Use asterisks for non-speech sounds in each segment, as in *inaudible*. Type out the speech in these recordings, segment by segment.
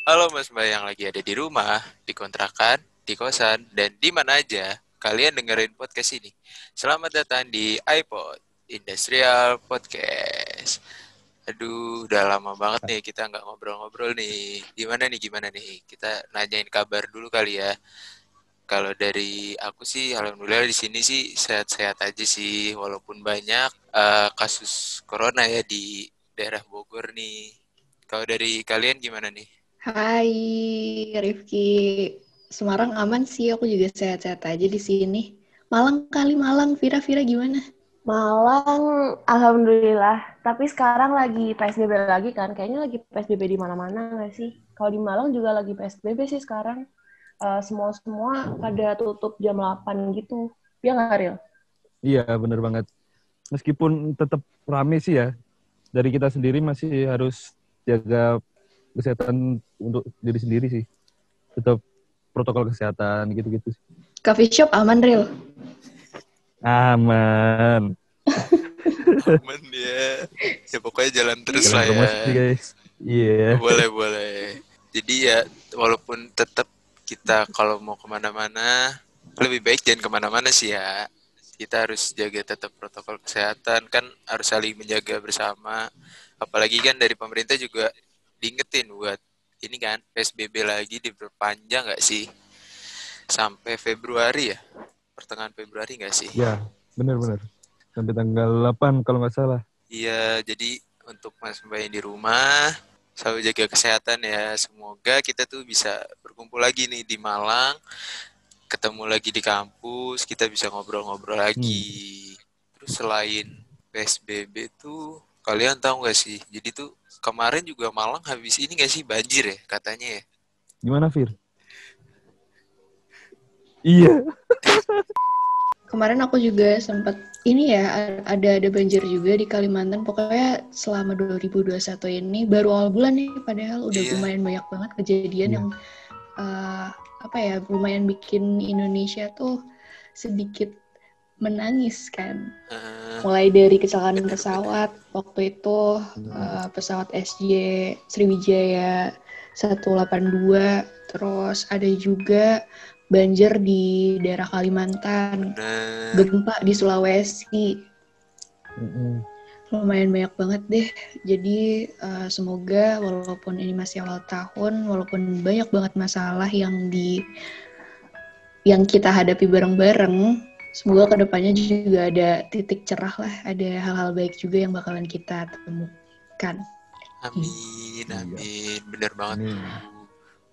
Halo Mas Mbak yang lagi ada di rumah, di kontrakan, di kosan, dan di mana aja kalian dengerin podcast ini. Selamat datang di iPod Industrial Podcast. Aduh, udah lama banget nih kita nggak ngobrol-ngobrol nih. Gimana nih, gimana nih? Kita nanyain kabar dulu kali ya. Kalau dari aku sih, alhamdulillah di sini sih sehat-sehat aja sih, walaupun banyak uh, kasus corona ya di daerah Bogor nih. Kalau dari kalian gimana nih? Hai Rifki, Semarang aman sih, aku juga sehat-sehat aja di sini. Malang kali Malang, Vira Vira gimana? Malang, alhamdulillah. Tapi sekarang lagi PSBB lagi kan? Kayaknya lagi PSBB di mana-mana nggak sih? Kalau di Malang juga lagi PSBB sih sekarang. Uh, semua-semua pada tutup jam 8 gitu. Ya nggak, Ril? Iya, bener banget. Meskipun tetap rame sih ya, dari kita sendiri masih harus jaga kesehatan untuk diri sendiri sih. Tetap protokol kesehatan gitu-gitu sih. Coffee shop aman, Real? Aman. aman ya. Ya pokoknya jalan terus jalan lah ya. guys. Iya. Yeah. Boleh, boleh. Jadi ya walaupun tetap kita kalau mau ke mana-mana, lebih baik jangan ke mana-mana sih ya. Kita harus jaga tetap protokol kesehatan, kan harus saling menjaga bersama. Apalagi kan dari pemerintah juga diingetin buat ini kan PSBB lagi diperpanjang nggak sih sampai Februari ya pertengahan Februari nggak sih? Ya benar-benar sampai tanggal 8 kalau nggak salah. Iya jadi untuk mas mbak yang di rumah selalu jaga kesehatan ya semoga kita tuh bisa berkumpul lagi nih di Malang ketemu lagi di kampus kita bisa ngobrol-ngobrol lagi hmm. terus selain PSBB tuh kalian tahu nggak sih jadi tuh kemarin juga Malang habis ini gak sih banjir ya katanya ya? Gimana Fir? Iya. Kemarin aku juga sempat ini ya ada ada banjir juga di Kalimantan. Pokoknya selama 2021 ini baru awal bulan nih padahal udah iya. lumayan banyak banget kejadian iya. yang uh, apa ya lumayan bikin Indonesia tuh sedikit menangis kan. Uh, Mulai dari kecelakaan pesawat waktu itu uh, pesawat SJ Sriwijaya 182 terus ada juga banjir di daerah Kalimantan, uh, gempa di Sulawesi. Uh, Lumayan banyak banget deh. Jadi uh, semoga walaupun ini masih awal tahun, walaupun banyak banget masalah yang di yang kita hadapi bareng-bareng, semoga ke depannya juga ada titik cerah lah, ada hal-hal baik juga yang bakalan kita temukan. Amin, iya. amin, bener banget.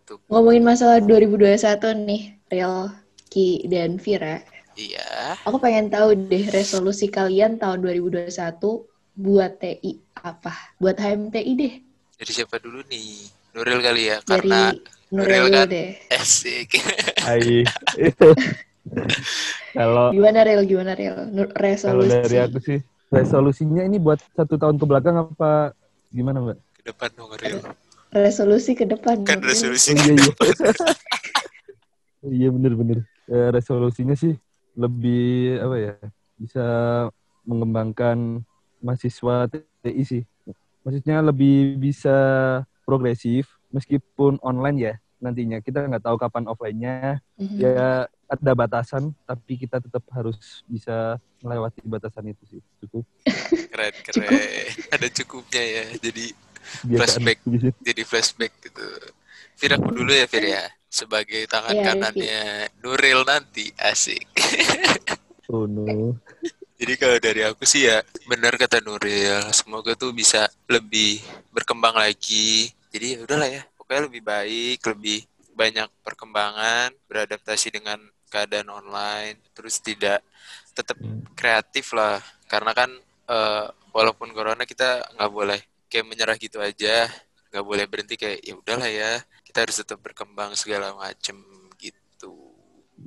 Tuh. Ngomongin masalah 2021 nih, Real, Ki, dan Vira. Iya. Aku pengen tahu deh resolusi kalian tahun 2021 buat TI apa? Buat HMTI deh. Dari siapa dulu nih? Nuril kali ya, Dari karena Nuril, Nuril kan deh. Asik. Hai. *laughs* *laughs* Kalau gimana real gimana real resolusi? Kalau dari aku sih resolusinya ini buat satu tahun ke belakang apa gimana mbak? Ke depan dong real. Resolusi ke depan. Kan resolusi oh, iya, iya. *laughs* iya bener-bener. Ya, resolusinya sih lebih apa ya bisa mengembangkan mahasiswa TI sih. Maksudnya lebih bisa progresif meskipun online ya nantinya. Kita nggak tahu kapan offline-nya. Mm-hmm. ya ada batasan tapi kita tetap harus bisa melewati batasan itu sih. Cukup. *laughs* Keren keren. Cukup. ada cukupnya ya. Jadi Biasa flashback. gitu. jadi flashback gitu. Fir aku dulu ya Fir ya. Sebagai tangan yeah, kanannya yeah. Nuril nanti. Asik. *laughs* Oh no jadi kalau dari aku sih ya benar kata Nuril semoga tuh bisa lebih berkembang lagi. Jadi ya udahlah ya pokoknya lebih baik, lebih banyak perkembangan, beradaptasi dengan keadaan online, terus tidak tetap hmm. kreatif lah, karena kan uh, walaupun corona kita nggak boleh kayak menyerah gitu aja, nggak boleh berhenti kayak ya udahlah ya, kita harus tetap berkembang segala macem gitu.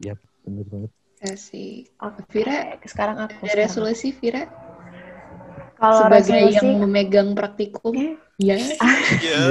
Iya, benar banget. Kasih. Oke, Vira, sekarang aku. Ada resolusi, Vira? Kalau sebagai resolusi, yang memegang praktikum, Iya. *laughs* Iya.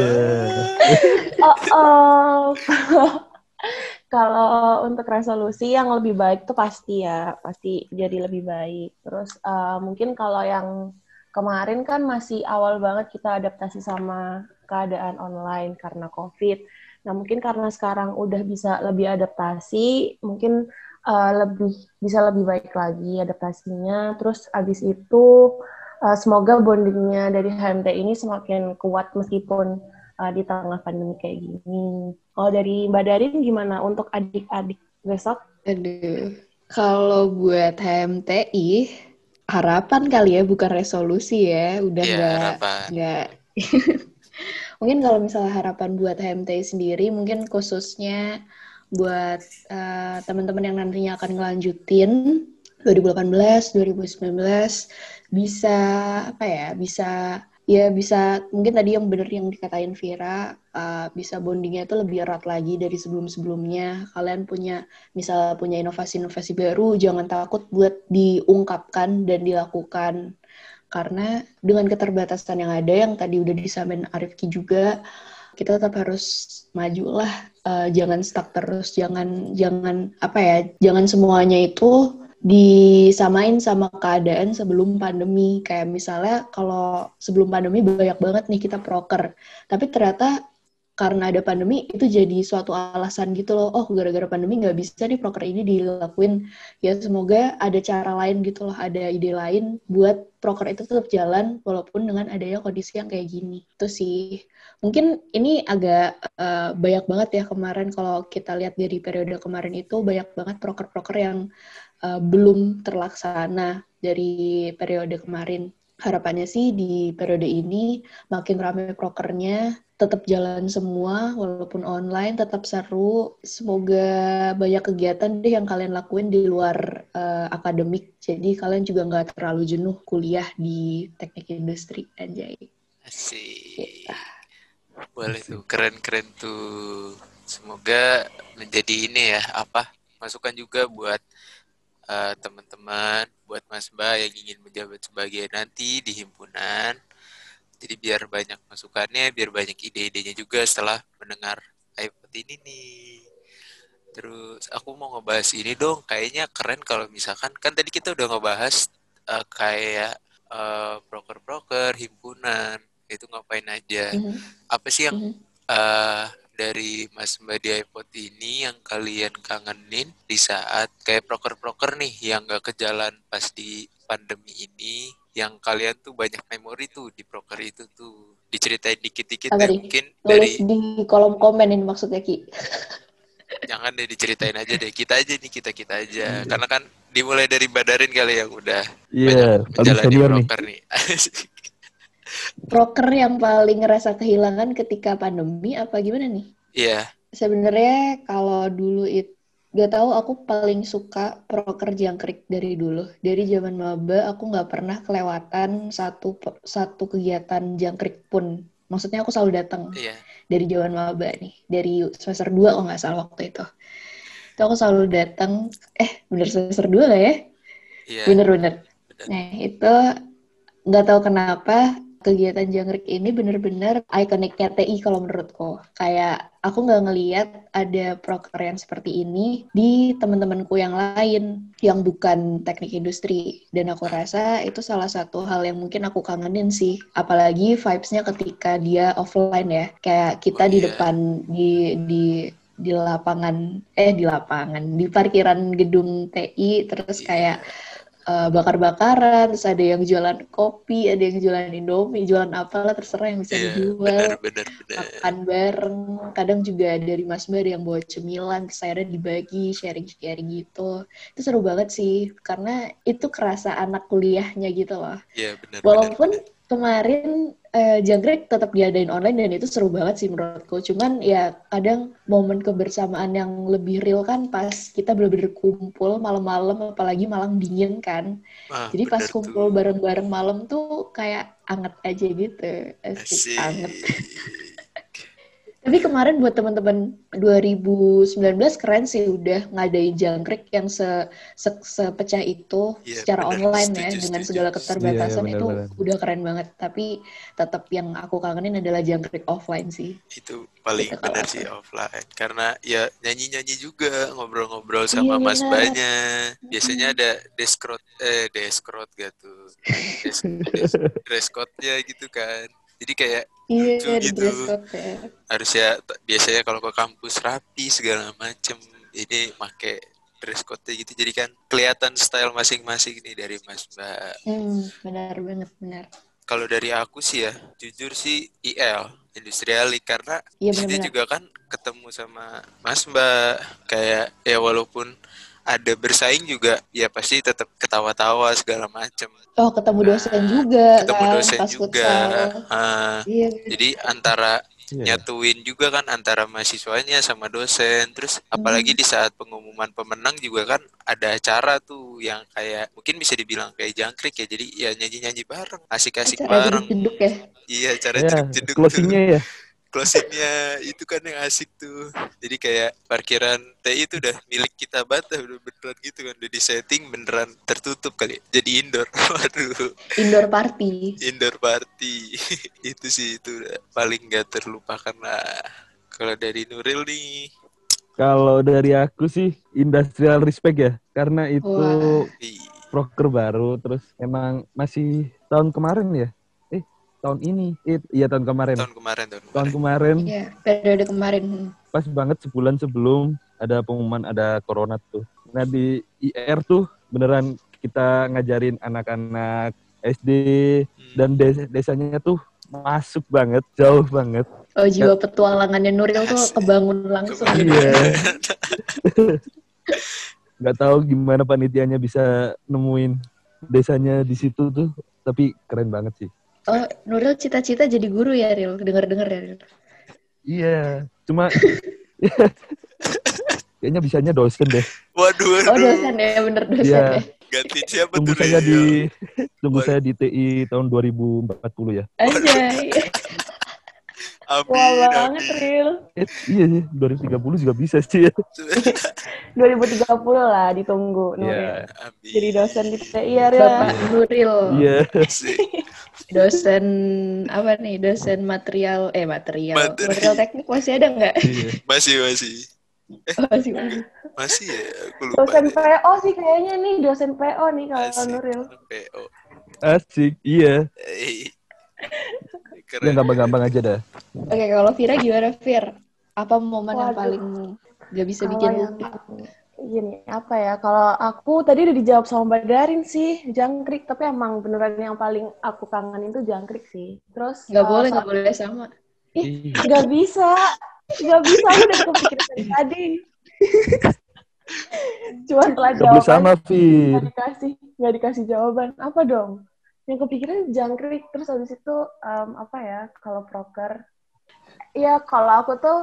*laughs* Oh, oh. *laughs* Kalau untuk resolusi yang lebih baik tuh pasti ya, pasti jadi lebih baik. Terus uh, mungkin kalau yang kemarin kan masih awal banget kita adaptasi sama keadaan online karena COVID. Nah, mungkin karena sekarang udah bisa lebih adaptasi, mungkin uh, lebih bisa lebih baik lagi adaptasinya. Terus abis itu uh, semoga bondingnya dari HMT ini semakin kuat meskipun uh, di tengah pandemi kayak gini. Kalau dari Mbak Darin gimana untuk adik-adik besok? Aduh, kalau buat HMTI harapan kali ya bukan resolusi ya, udah Iya, nggak nggak. *laughs* mungkin kalau misalnya harapan buat HMTI sendiri, mungkin khususnya buat eh, teman-teman yang nantinya akan ngelanjutin 2018, 2019 bisa apa ya, bisa ya bisa mungkin tadi yang bener yang dikatain Vira uh, bisa bondingnya itu lebih erat lagi dari sebelum-sebelumnya. Kalian punya misal punya inovasi-inovasi baru jangan takut buat diungkapkan dan dilakukan. Karena dengan keterbatasan yang ada yang tadi udah disampaikan Arifki juga kita tetap harus maju lah uh, jangan stuck terus jangan jangan apa ya jangan semuanya itu disamain sama keadaan sebelum pandemi. Kayak misalnya kalau sebelum pandemi banyak banget nih kita proker. Tapi ternyata karena ada pandemi itu jadi suatu alasan gitu loh. Oh gara-gara pandemi nggak bisa nih proker ini dilakuin. Ya semoga ada cara lain gitu loh. Ada ide lain buat proker itu tetap jalan walaupun dengan adanya kondisi yang kayak gini. Itu sih. Mungkin ini agak uh, banyak banget ya kemarin kalau kita lihat dari periode kemarin itu banyak banget proker-proker yang uh, belum terlaksana dari periode kemarin. Harapannya sih di periode ini makin ramai prokernya, tetap jalan semua walaupun online, tetap seru. Semoga banyak kegiatan deh yang kalian lakuin di luar uh, akademik. Jadi kalian juga nggak terlalu jenuh kuliah di teknik industri aja. Asik. Boleh tuh, keren-keren tuh. Semoga menjadi ini ya, apa, masukan juga buat uh, teman-teman, buat Mas Mbak yang ingin menjabat sebagai nanti di himpunan. Jadi biar banyak masukannya, biar banyak ide-idenya juga setelah mendengar iPod ini nih. Terus aku mau ngebahas ini dong, kayaknya keren kalau misalkan, kan tadi kita udah ngebahas uh, kayak uh, broker-broker, himpunan, itu ngapain aja. Mm -hmm. Apa sih yang mm -hmm. uh, dari Mas Mbak di iPod ini yang kalian kangenin di saat kayak proker-proker nih yang gak ke jalan pas di pandemi ini yang kalian tuh banyak memori tuh di proker itu tuh. Diceritain dikit-dikit deh mungkin dari di kolom komen ini maksudnya Ki? *laughs* Jangan deh diceritain aja deh kita aja nih kita kita aja. Karena kan dimulai dari Badarin kali yang udah yeah, banyak menjalani proker nih, nih. *laughs* Proker yang paling ngerasa kehilangan ketika pandemi apa gimana nih? Iya. Yeah. Sebenarnya kalau dulu itu gak tahu aku paling suka proker jangkrik dari dulu. Dari zaman maba aku nggak pernah kelewatan satu satu kegiatan jangkrik pun. Maksudnya aku selalu datang. Iya. Dari zaman maba nih, dari semester 2 kalau nggak salah waktu itu. Itu aku selalu datang. Eh, bener semester 2 gak ya? Iya. Bener-bener. Nah, itu nggak tahu kenapa kegiatan jangkrik ini bener-bener ikoniknya TI kalau menurutku. Kayak aku nggak ngeliat ada proker yang seperti ini di teman-temanku yang lain yang bukan teknik industri. Dan aku rasa itu salah satu hal yang mungkin aku kangenin sih. Apalagi vibes-nya ketika dia offline ya. Kayak kita oh, di iya. depan di di di lapangan eh di lapangan di parkiran gedung TI terus kayak uh, bakar-bakaran, terus ada yang jualan kopi, ada yang jualan indomie, jualan apalah terserah yang bisa Iya, dijual. benar benar. Makan bareng, kadang juga dari Mas Mbak ada yang bawa cemilan, terus akhirnya dibagi, sharing-sharing gitu. Itu seru banget sih, karena itu kerasa anak kuliahnya gitu loh. Iya, benar Walaupun benar. Kemarin eh, jangkrik tetap diadain online dan itu seru banget sih menurutku. Cuman ya kadang momen kebersamaan yang lebih real kan pas kita bener-bener kumpul malam-malam, apalagi malam dingin kan. Ah, Jadi pas kumpul bareng-bareng malam tuh kayak anget aja gitu. Asik, Asik. anget. *laughs* Tapi kemarin buat teman-teman 2019 keren sih udah ngadain jangkrik yang se, se sepecah itu Iya, secara benar. online ya Setuju, dengan segala keterbatasan Iya, iya, itu benar-benar. udah keren banget. Tapi tetap yang aku kangenin adalah jangkrik offline sih. Itu paling Gitu benar sih offline. Karena ya nyanyi-nyanyi juga, ngobrol-ngobrol sama Mas benar. Banya. Biasanya ada deskrot eh deskrot gak tuh. Des, *laughs* des, gitu kan. Jadi kayak Iya, Lucu gitu. ya. harusnya biasanya kalau ke kampus rapi segala macem ini make dress code gitu jadi kan kelihatan style masing-masing nih dari Mas Mbak Hmm, benar banget, benar. kalau dari aku sih ya jujur sih IL industriali karena dia benar-benar. juga kan ketemu sama Mas Mbak kayak ya walaupun ada bersaing juga ya pasti tetap ketawa-tawa segala macem. Oh, ketemu dosen juga ketemu kan, dosen pas juga. futsal. Ah, Iya, jadi antara Iya. nyatuin juga kan antara mahasiswanya sama dosen. Terus apalagi di saat pengumuman pemenang juga kan ada acara tuh yang kayak mungkin bisa dibilang kayak jangkrik ya. Jadi ya nyanyi-nyanyi bareng asik-asik acara bareng. jeduk-jeduk ya. iya acara Ya, jeduk-jeduk tuh. closingnya ya. Closingnya itu kan yang asik tuh. Jadi kayak parkiran TI itu udah milik kita banget dah, udah beneran gitu kan. Udah di setting beneran tertutup kali. Jadi indoor. *laughs* Waduh. Indoor party. indoor party. *laughs* Itu sih itu udah paling gak terlupakan lah. Kalau dari Nuril nih. Kalau dari aku sih industrial respect ya, karena itu Wah. proker baru, terus emang masih tahun kemarin ya? Tahun ini? Eh, iya tahun kemarin. tahun kemarin tahun Tahun kemarin kemarin Iya, periode kemarin. pas banget sebulan sebelum ada pengumuman ada corona tuh. Nah di IR tuh beneran kita ngajarin anak-anak SD Hmm. dan des- desanya tuh masuk banget, jauh banget. Oh, jiwa petualangannya Nuril tuh kebangun langsung. Iya. *laughs* Nggak tahu gimana panitianya bisa nemuin desanya di situ tuh, tapi keren banget sih. Oh, Nuril cita-cita jadi guru ya, Ril? Dengar-dengar ya, Ril? Iya, cuma *laughs* kayaknya bisanya dosen deh. waduh Oh, waduh dosen ya, bener dosen Iya. ya. ganti siapa Tunggu tuh saya di tunggu Waduh. saya di TI tahun 2040 ya. Anjay. amin Wah banget, amin Ril. Eh, iya sih, 2030 juga bisa sih. *laughs* 2030 lah ditunggu, Nuril. Iya. amin Jadi dosen di TI ya, Ril. Bapak Nuril. Iya. Asik. Dosen apa nih? Dosen material eh material. Materi. Material teknik masih ada nggak? Iya. masih masih *laughs* Oh, masih masih. masih ya aku lupa Dosen deh. PO sih kayaknya nih, dosen PO nih kalau. Nuril. PO Asik, iya. Eh, Ya keren gampang-gampang aja dah. Oke, kalau Vira gimana, Vir? Apa momen yang Waduh. paling gak bisa bikin yang lupa? Gini apa ya kalau aku tadi udah dijawab sama Mbak Darin sih jangkrik. Tapi emang beneran yang paling aku kangenin tuh jangkrik sih. Terus Nggak uh, boleh, nggak boleh sama. Ih, nggak bisa. Nggak bisa aku udah kepikiran dari *laughs* tadi. Cuma setelah Gak boleh sama, jawaban Fir. nggak dikasih nggak dikasih jawaban. Apa dong? Yang kepikiran jangkrik. Terus habis itu em, apa ya kalau proker. Iya, kalau aku tuh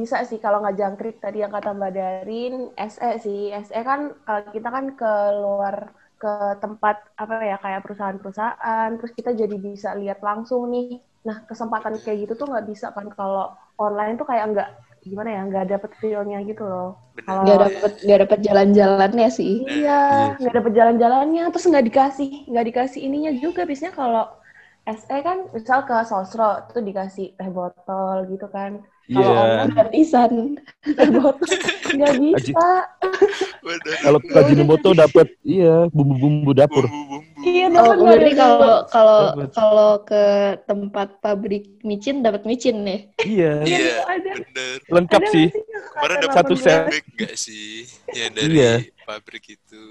bisa sih kalau nggak jangkrik tadi yang kata Mbak Darin, SE sih. SE kan kalau kita kan ke luar ke tempat apa ya kayak perusahaan-perusahaan, terus kita jadi bisa lihat langsung nih. Nah kesempatan kayak gitu tuh nggak bisa kan kalau online tuh kayak nggak gimana ya nggak dapet feel-nya gitu loh. Kalau- Nggak dapet nggak dapet jalan-jalannya sih. Iya, nggak dapet jalan-jalannya, terus nggak dikasih, nggak dikasih ininya juga. Biasanya kalau SE kan, misal ke sosro, tuh dikasih teh botol gitu kan. Kalau Iya. online Gratisan. nggak bisa. Kalau ke Ajinomoto dapat iya bumbu-bumbu dapur. Iya, Oh, dapat berarti ada- kalau kalau kalau ke tempat pabrik micin dapat micin nih. Iya, iya ada. bener lengkap ada sih. kemarin dapat Satu set. belas. pabrik nggak sih yang dari Iya. pabrik itu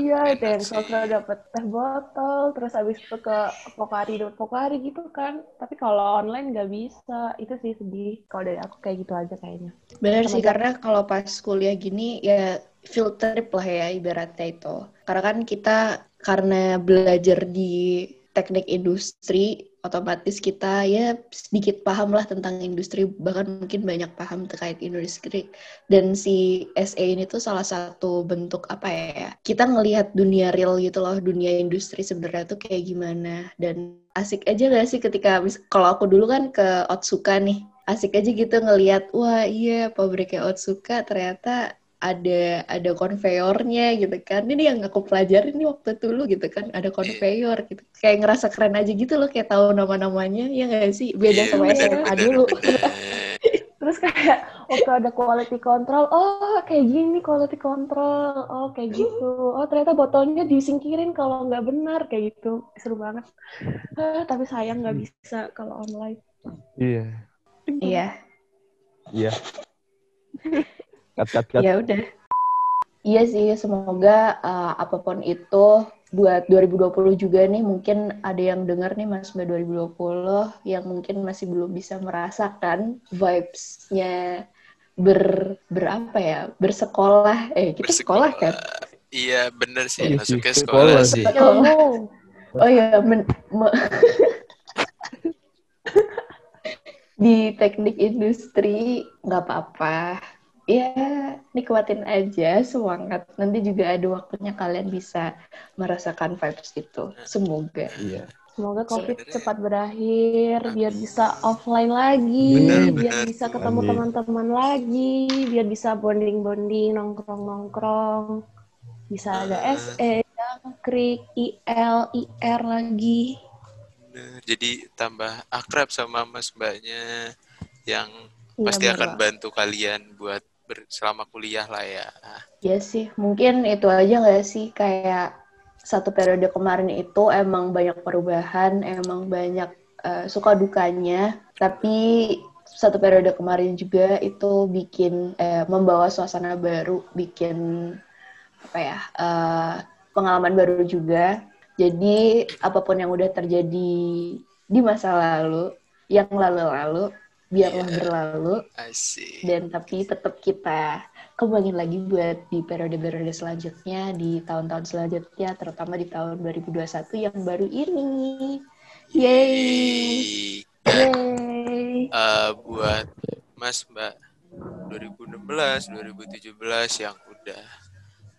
Iya, itu enak yang sih. sosro dapat teh botol, terus habis itu ke Pokari dapat Pokari gitu kan. Tapi kalau online nggak bisa, itu sih sedih. Kalau dari aku kayak gitu aja kayaknya. Benar Sama sih Jack. karena kalau pas kuliah gini ya field trip lah ya ibaratnya itu. Karena kan kita karena belajar di teknik industri otomatis kita ya sedikit paham lah tentang industri bahkan mungkin banyak paham terkait industri. Dan si SE ini tuh salah satu bentuk apa ya kita ngelihat dunia real gitu loh dunia industri sebenarnya tuh kayak gimana. Dan asik aja gak sih ketika kalau aku dulu kan ke Otsuka nih asik aja gitu ngelihat wah iya pabriknya Otsuka ternyata ada ada konveyornya gitu kan ini yang aku pelajarin nih waktu dulu gitu kan ada konveyor gitu kayak ngerasa keren aja gitu loh kayak tahu nama-namanya ya nggak sih beda Iya, sama SMA dulu. *laughs* Terus kayak, waktu ada quality control, oh kayak gini quality control, oh kayak gitu. Oh ternyata botolnya disingkirin kalau nggak benar kayak gitu. Seru banget. Ah, tapi sayang nggak bisa kalau online. Iya. Iya. Iya. *laughs* Cut, cut, cut. Ya udah. Iya sih, semoga uh, apa pun itu buat 2020 juga nih mungkin ada yang dengar nih Mas Mbak 2020 yang mungkin masih belum bisa merasakan vibes-nya ber berapa ya? bersekolah. Eh, kita sekolah kan? Iya, bener sih. Iya Masuk sih, ke sekolah sekolah sih. Ilmu. Oh iya, men- me- *laughs* di teknik industri nggak apa-apa. Ya, nikmatin aja, semangat. Nanti juga ada waktunya kalian bisa merasakan vibes itu. Semoga. Iya. Semoga COVID Sebenarnya- cepat berakhir, biar bisa offline lagi, Benar, biar bisa ketemu teman-teman lagi, biar bisa bonding-bonding, nongkrong-nongkrong, bisa ada. SE, jangkrik, IL, IR lagi. Bener. Jadi tambah akrab sama mas mbaknya yang Iya, pasti benar akan bantu kalian buat selama kuliah lah ya. Ya sih, mungkin itu aja nggak sih kayak satu periode kemarin itu emang banyak perubahan, emang banyak eh, suka dukanya, tapi satu periode kemarin juga itu bikin eh, membawa suasana baru, bikin apa ya eh, pengalaman baru juga. Jadi apa pun yang udah terjadi di masa lalu, yang lalu-lalu, biarlah Iya. berlalu Asik. dan tapi tetap kita kembangin lagi buat di periode-periode selanjutnya di tahun-tahun selanjutnya terutama di tahun 2021 yang baru ini. Yeay. Yeay. Dan Yeay. eh, buat Mas Mbak 2016, 2017 yang udah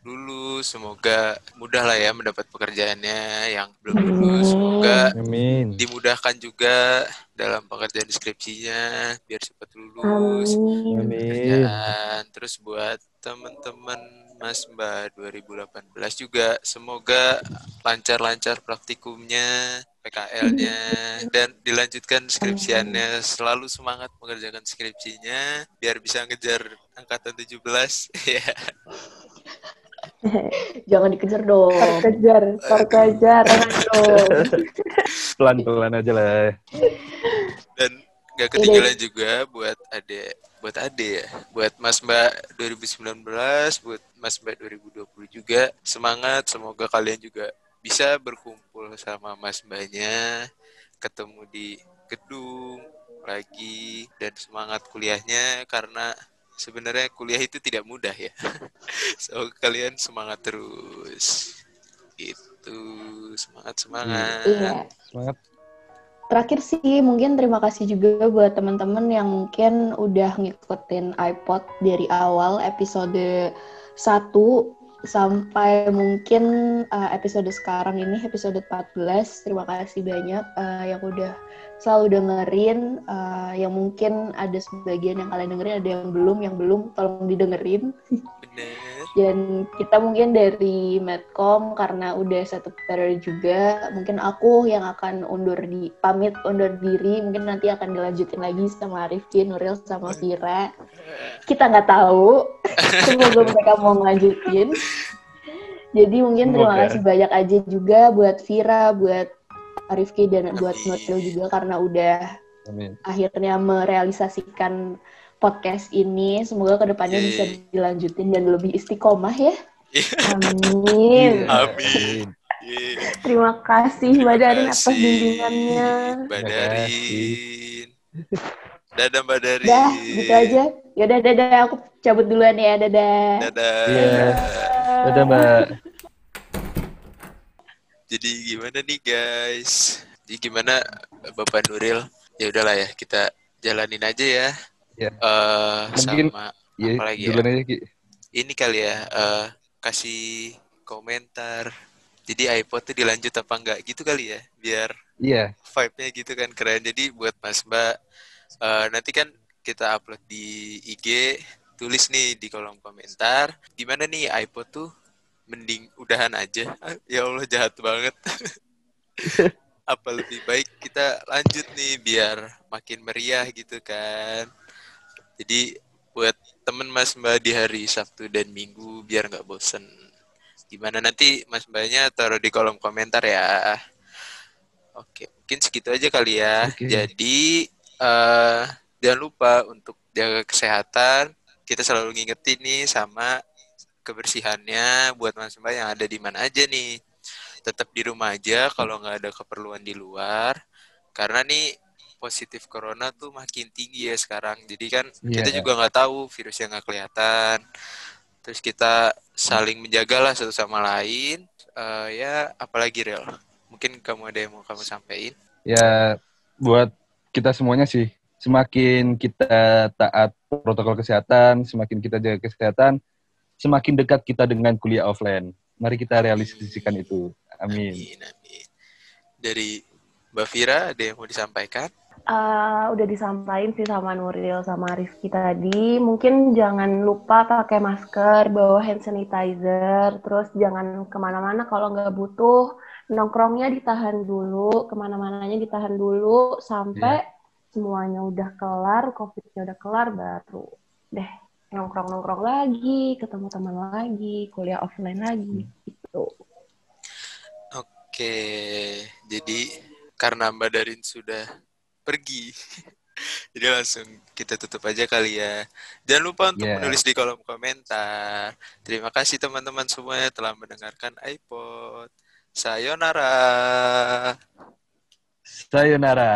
lulus, semoga mudah lah ya mendapat pekerjaannya yang belum lulus. Semoga Amin. dimudahkan juga dalam pekerjaan skripsinya biar cepat lulus. Amin. Amin. pekerjaan. Terus buat teman-teman Mas Mbak 2018 juga semoga lancar-lancar praktikumnya, PKL-nya dan dilanjutkan skripsiannya. Selalu semangat mengerjakan skripsinya biar bisa ngejar angkatan 17. *laughs* Ya. *laughs* Jangan dikejar dong. Terkejar, terkejar. Dong. *laughs* Pelan-pelan aja lah. Dan gak ketinggalan juga buat ade buat ade ya buat Mas Mbak 2019 buat Mas Mbak 2020 juga semangat semoga kalian juga bisa berkumpul sama Mas Mbaknya ketemu di gedung lagi dan semangat kuliahnya karena sebenarnya kuliah itu tidak mudah ya. *laughs* So kalian semangat terus. Itu semangat semangat. Iya. Semangat. Terakhir sih mungkin terima kasih juga buat teman-teman yang mungkin udah ngikutin iPod dari awal episode 1 sampai mungkin uh, episode sekarang ini episode 14. Terima kasih banyak uh, yang udah selalu dengerin uh, yang mungkin ada sebagian yang kalian dengerin ada yang belum yang belum tolong didengerin dan kita mungkin dari Medcom karena udah satu periode juga mungkin aku yang akan undur di pamit undur diri. Mungkin nanti akan dilanjutin lagi sama Rifki, Nuril sama Vira. Kita nggak tahu. *laughs* Semoga mereka mau ngelanjutin. Jadi mungkin terima kasih banyak aja juga buat Vira buat Rifki dan buat. Nuril juga karena udah Amin. akhirnya merealisasikan podcast ini. Semoga ke depannya Yeay. bisa dilanjutin dan lebih istiqomah ya. Amin. Amin. Yeay. Terima kasih Mbak Darin atas bimbingannya. Mbak Darin. Dadah Mbak Darin. Dah, gitu aja. Yaudah, dadah. Aku cabut duluan ya. Dadah. Dadah. Iya. Dadah, Mbak. Jadi gimana nih guys? Jadi gimana Bapak Nuril? Ya udahlah ya, kita jalanin aja ya. Ya. Eh, Mungkin- sama Iya, Apalagi ya? duluan aja, Ki. ini kali ya eh, kasih komentar. Jadi iPod tuh dilanjut apa enggak gitu kali ya, biar Iya. vibe-nya gitu kan keren. Jadi buat Mas Mbak, eh, nanti kan kita upload di IG, tulis nih di kolom komentar, gimana nih iPod tuh mending udahan aja. *laughs* Ya Allah jahat banget. *laughs* Apa lebih baik kita lanjut nih biar makin meriah gitu kan. Jadi buat temen Mas Mbak di hari Sabtu dan Minggu biar nggak bosen. Gimana nanti Mas Mbaknya taruh di kolom komentar ya. Oke, mungkin segitu aja kali ya. Oke. Jadi eh jangan lupa untuk jaga kesehatan. Kita selalu ngingetin nih sama kebersihannya buat Mas Mbak yang ada di mana aja nih. Tetap di rumah aja kalau nggak ada keperluan di luar. Karena nih positif corona tuh makin tinggi ya sekarang. Jadi kan kita Iya. juga nggak tahu virus yang nggak kelihatan. Terus kita saling menjaga lah satu sama lain. Eh, ya apalagi real. Mungkin kamu ada yang mau kamu sampaikan? Ya buat kita semuanya sih, semakin kita taat protokol kesehatan, semakin kita jaga kesehatan, semakin dekat kita dengan kuliah offline. Mari kita realisasikan itu. Amin. Amin, amin. Dari Mbak Vira ada yang mau disampaikan? Eh, udah disampaikan sih sama Nuril sama Rizky tadi. Mungkin jangan lupa pakai masker, bawa hand sanitizer, terus jangan ke mana-mana kalau nggak butuh. Nongkrongnya ditahan dulu, ke mana-mananya ditahan dulu, sampai semuanya udah kelar, COVID-nya udah kelar, baru deh nongkrong-nongkrong lagi, ketemu teman lagi, kuliah offline lagi, gitu. Oke, jadi karena Mbak Darin sudah pergi, *laughs* jadi langsung kita tutup aja kali ya. Jangan lupa untuk Yeah. menulis di kolom komentar. Terima kasih teman-teman semuanya telah mendengarkan iPod. Sayonara. Sayonara.